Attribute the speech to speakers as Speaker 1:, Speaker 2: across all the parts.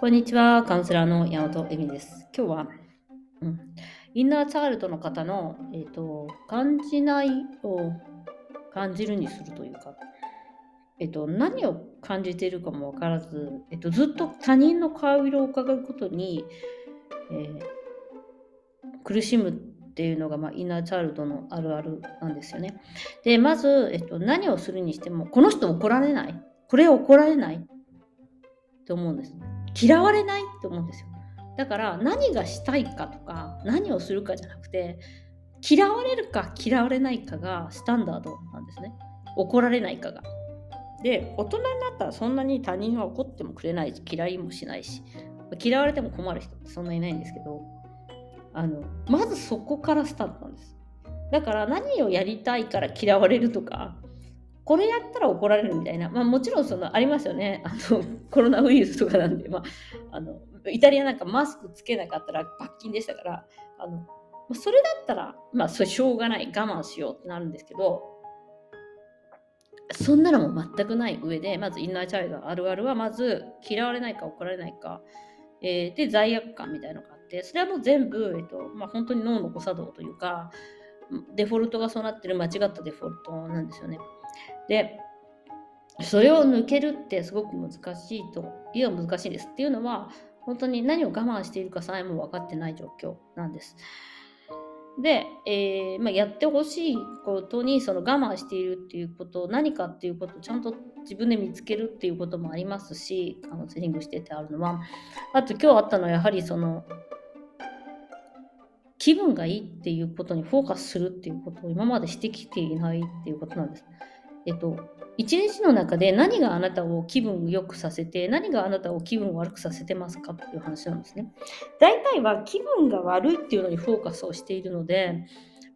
Speaker 1: こんにちは、カウンセラーの山本恵美です。今日は、うん、インナーチャイルドの方の、えーと、感じないを感じるにするというか、えーと、何を感じているかも分からず、えーと、ずっと他人の顔色を伺うことに、えー、苦しむっていうのが、まあ、インナーチャイルドのあるあるなんですよね。で、まず、えっと、何をするにしても、この人怒られないこれ怒られないって思うんです。嫌われないって思うんですよ。だから何がしたいかとか何をするかじゃなくて嫌われるか嫌われないかがスタンダードなんですね。怒られないかが。で大人になったらそんなに他人は怒ってもくれないし嫌いもしないし嫌われても困る人ってそんなにいないんですけどあのまずそこからスタートなんです。だから何をやりたいから嫌われるとかこれやったら怒られるみたいな、まあ、もちろんそのありますよね。あの コロナウイルスとかなんで、まあ、あのイタリアなんかマスクつけなかったら罰金でしたから。あのそれだったら、まあ、それしょうがない我慢しようってなるんですけど。そんなのも全くない上でまずインナーチャイルドあるあるはまず嫌われないか怒られないか、えー、で罪悪感みたいなのがあってそれはもう全部、えっとまあ、本当に脳の誤作動というかデフォルトがそうなってる間違ったデフォルトなんですよね。でそれを抜けるってすごく難しいといえば難しいですっていうのは本当に何を我慢しているかさえも分かってない状況なんです。で、えーまあ、やってほしいことにその我慢しているっていうこと何かっていうことをちゃんと自分で見つけるっていうこともありますしカウンセリングしててあるのはあと今日あったのはやはりその気分がいいっていうことにフォーカスするっていうことを今までしてきていないっていうことなんです。えっと、一日の中で何があなたを気分良くさせて、何があなたを気分悪くさせてますかっていう話なんですね。大体は気分が悪いっていうのにフォーカスをしているので、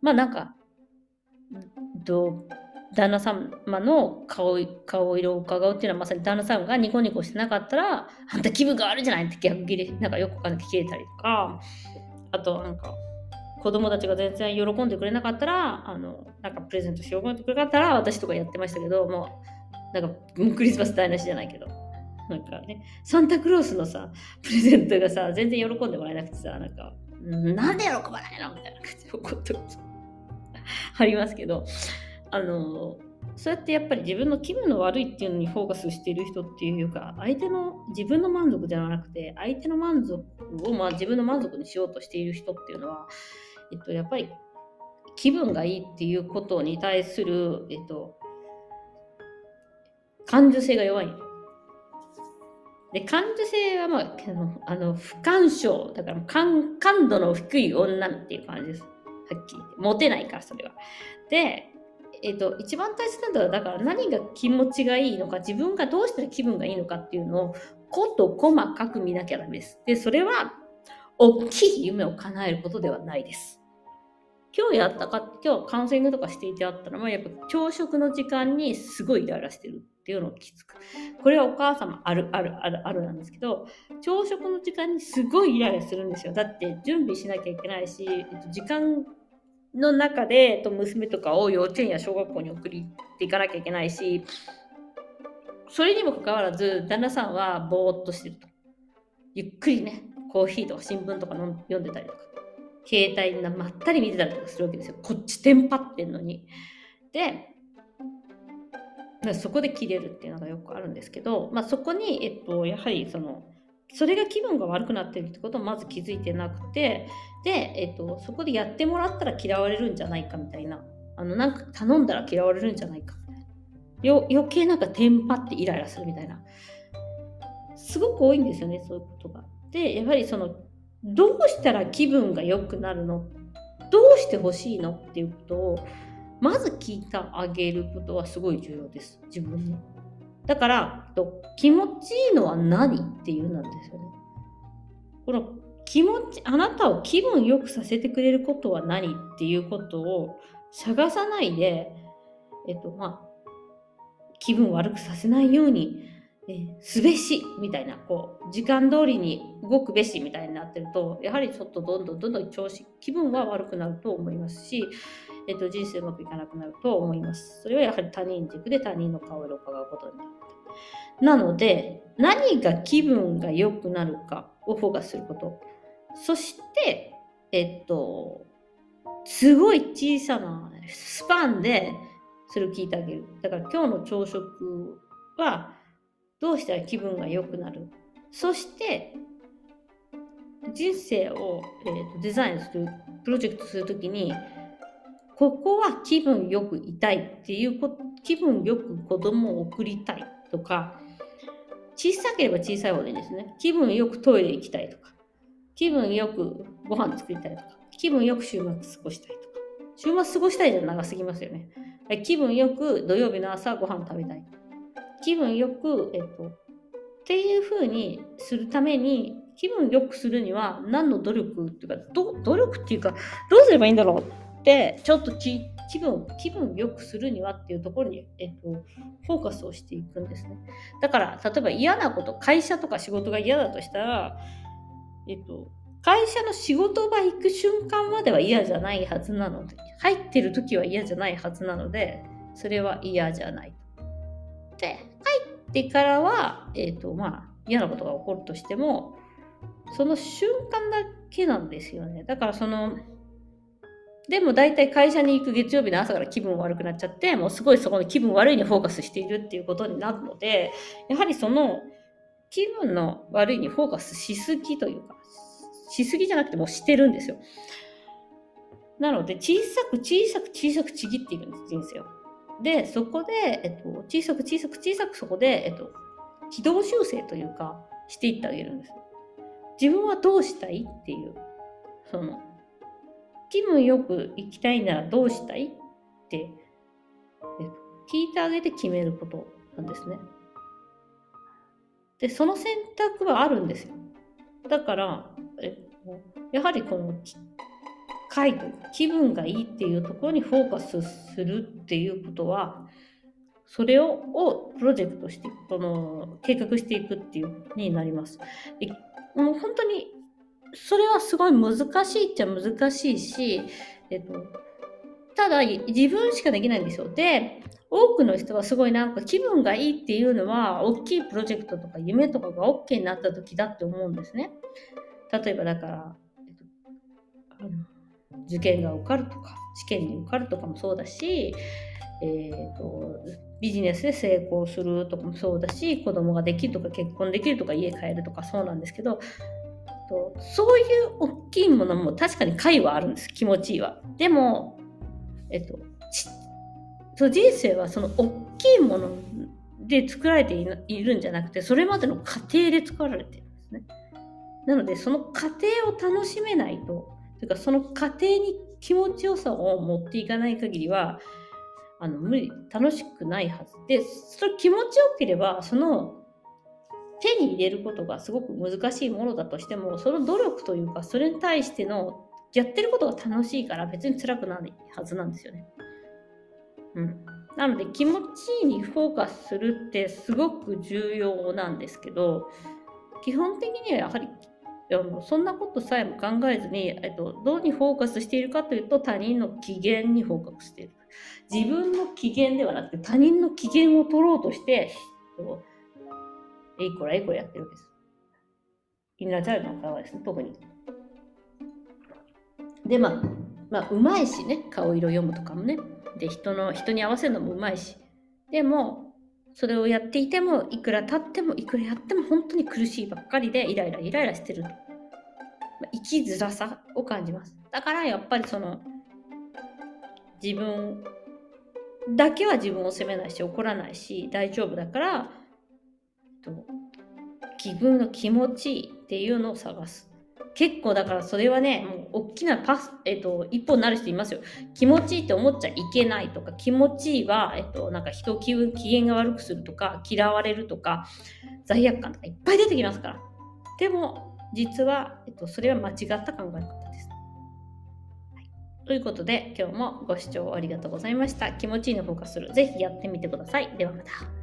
Speaker 1: まあなんか、と旦那様の顔顔色を伺うっていうのはまさに旦那さんがニコニコしてなかったら、あんた気分が悪いじゃないって逆切れ、なんかよくわかんない切れたりとか、あとなんか、子供たちが全然喜んでくれなかったら、あの、なんかプレゼントしようってくれなかったら、私とかやってましたけど、もう、なんか、クリスマス台無しじゃないけど、なんかね、サンタクロースのさ、プレゼントがさ、全然喜んでもらえなくてさ、なんか、なんで喜ばないの？みたいな感じで怒って ありますけど、あの、そうやってやっぱり自分の気分の悪いっていうのにフォーカスしている人っていうか、相手の自分の満足ではなくて、相手の満足をまあ自分の満足にしようとしている人っていうのは、えっと、やっぱり気分がいいっていうことに対する、えっと、感受性が弱い。で、感受性は、まあ、あの、不干渉。だから感、感度の低い女っていう感じです。はっきり言って。モテないから、それは。で、えっと、一番大切なのは、だから何が気持ちがいいのか、自分がどうしたら気分がいいのかっていうのを、こと細かく見なきゃダメです。で、それは、大きい夢を叶えることではないです。今日やったか、今日カウンセリングとかしていてあったのは、やっぱ朝食の時間にすごいイライラしてるっていうのを気づく。これはお母様あるあるあるあるなんですけど、朝食の時間にすごいイライラするんですよ。だって準備しなきゃいけないし、えっと、時間の中で、と、娘とかを幼稚園や小学校に送りっていかなきゃいけないし、それにもかかわらず、旦那さんはぼーっとしてると。ゆっくりね、コーヒーとか新聞とか読んでたりとか。携帯なまったり見てたりとかするわけですよ。こっちテンパってんのに。で、そこで切れるっていうのがよくあるんですけど、まあ、そこに、えっと、やはりその、それが気分が悪くなってるってことをまず気づいてなくて、で、えっと、そこでやってもらったら嫌われるんじゃないかみたいな、あの、なんか頼んだら嫌われるんじゃないかみたいな。よ余計なんかテンパってイライラするみたいな。すごく多いんですよね、そういうことが。で、やはりそのどうしたら気分が良くなるの？どうしてほしいの？っていうことをまず聞いてあげることはすごい重要です自分に。だから気持ちいいのは何っていうなんですよね。この気持ちあなたを気分良くさせてくれることは何っていうことを探さないで、えっとまあ、気分悪くさせないようにえすべしみたいなこう時間通りに動くべしみたいになってるとやはりちょっとどんどんどんどん調子気分は悪くなると思いますし、えっと、人生うまくいかなくなると思います。それはやはり他人軸で他人の顔色を伺うことになるなので何が気分が良くなるかをフォーカスすること。そしてえっとすごい小さなスパンでそれを聞いてあげる。だから今日の朝食はどうしたら気分が良くなる？そして人生を、えーと、デザインするプロジェクトするときにここは気分よくいたいっていうこ気分よく子供を送りたいとか小さければ小さいほどいいんですね。気分よくトイレ行きたいとか気分よくご飯作りたいとか気分よく週末過ごしたいとか。週末過ごしたいじゃ長すぎますよね。気分よく土曜日の朝ご飯食べたい。とか気分よく、えっと、っていうふうにするために気分よくするには何の努力っていうか努力っていうかどうすればいいんだろうってちょっと気分気分よくするにはっていうところに、えっと、フォーカスをしていくんですね。だから例えば嫌なこと会社とか仕事が嫌だとしたら、えっと、会社の仕事場行く瞬間までは嫌じゃないはずなので入ってる時は嫌じゃないはずなのでそれは嫌じゃないで入ってからは、えーとまあ、嫌なことが起こるとしてもその瞬間だけなんですよね。だからそのでも大体会社に行く月曜日の朝から気分悪くなっちゃってもうすごいそこの気分悪いにフォーカスしているっていうことになるのでやはりその気分の悪いにフォーカスしすぎというかしすぎじゃなくてもうしてるんですよ。なので小さく小さく小さくちぎっていくんです人生を。で、そこで、えっと、小さく小さく小さくそこで、えっと、軌道修正というか、していってあげるんです。自分はどうしたいっていう、その、気分よく行きたいならどうしたいって、えっと、聞いてあげて決めることなんですね。で、その選択はあるんですよ。だから、え、やはりこの快というか気分がいいっていうところにフォーカスするっていうことはそれををプロジェクトしてこの計画していくっていうになります。でもう本当にそれはすごい難しいっちゃ難しいし、えっと、ただ自分しかできないんですよ。で多くの人はすごいなんか気分がいいっていうのは大きいプロジェクトとか夢とかが OK になった時だって思うんですね。例えばだから、えっと、あの受験が受かるとか試験に受かるとかもそうだし、えーと、ビジネスで成功するとかもそうだし子供ができるとか結婚できるとか家帰るとかそうなんですけどとそういう大きいものも確かに解はあるんです気持ちいいは。でも、えっと、そう人生はその大きいもので作られているんじゃなくてそれまでの過程で作られてるんですね。なのでその過程を楽しめないとというかその過程に気持ちよさを持っていかない限りはあの無理楽しくないはずでそれ気持ちよければその手に入れることがすごく難しいものだとしてもその努力というかそれに対してのやってることが楽しいから別に辛くないはずなんですよね。うん、なので気持ちにフォーカスするってすごく重要なんですけど基本的にはやはりやもそんなことさえも考えずに、えっと、どうにフォーカスしているかというと他人の機嫌にフォーカスしている。自分の機嫌ではなくて他人の機嫌を取ろうとして、えいこらえいこらやってるわけです。インナーチャイルドの方はですね、特に。で、まあ、まあ、うまいしね、顔色読むとかもね。で、人の、人に合わせるのもうまいし。でも、それをやっていてもいくら経ってもいくらやっても本当に苦しいばっかりでイライライライラしてる、まあ、生きづらさを感じます。だからやっぱりその自分だけは自分を責めないし怒らないし大丈夫だからと自分の気持ちっていうのを探す。結構だからそれはね、もう大きなパス、えっと、一歩になる人いますよ。気持ちいいって思っちゃいけないとか、気持ちいいは、えっと、なんか人を機嫌が悪くするとか、嫌われるとか、罪悪感とかいっぱい出てきますから。でも、実は、えっと、それは間違った考え方です。はい、ということで、今日もご視聴ありがとうございました。気持ちいいのフォーカスする。ぜひやってみてください。ではまた。